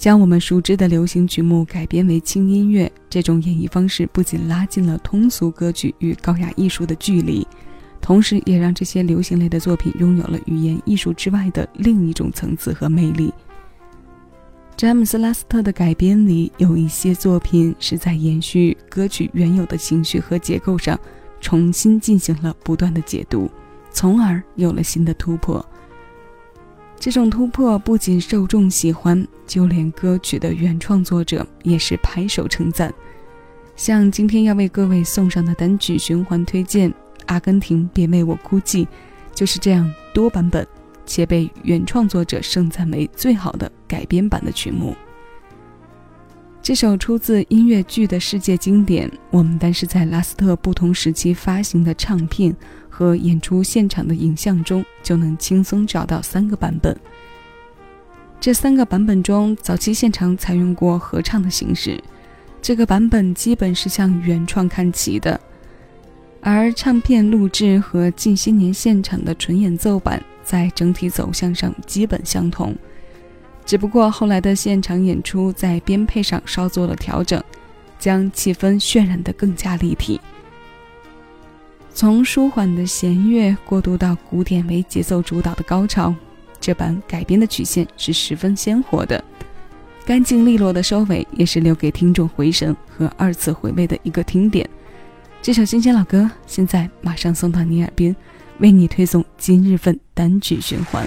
将我们熟知的流行曲目改编为轻音乐，这种演绎方式不仅拉近了通俗歌曲与高雅艺术的距离，同时也让这些流行类的作品拥有了语言艺术之外的另一种层次和魅力。詹姆斯·拉斯特的改编里有一些作品是在延续歌曲原有的情绪和结构上，重新进行了不断的解读，从而有了新的突破。这种突破不仅受众喜欢，就连歌曲的原创作者也是拍手称赞。像今天要为各位送上的单曲循环推荐《阿根廷别为我哭泣》，就是这样多版本且被原创作者盛赞为最好的改编版的曲目。这首出自音乐剧的世界经典，我们单是在拉斯特不同时期发行的唱片。和演出现场的影像中，就能轻松找到三个版本。这三个版本中，早期现场采用过合唱的形式，这个版本基本是向原创看齐的；而唱片录制和近些年现场的纯演奏版，在整体走向上基本相同，只不过后来的现场演出在编配上稍做了调整，将气氛渲染得更加立体。从舒缓的弦乐过渡到古典为节奏主导的高潮，这版改编的曲线是十分鲜活的，干净利落的收尾也是留给听众回神和二次回味的一个听点。这首新鲜老歌，现在马上送到你耳边，为你推送今日份单曲循环。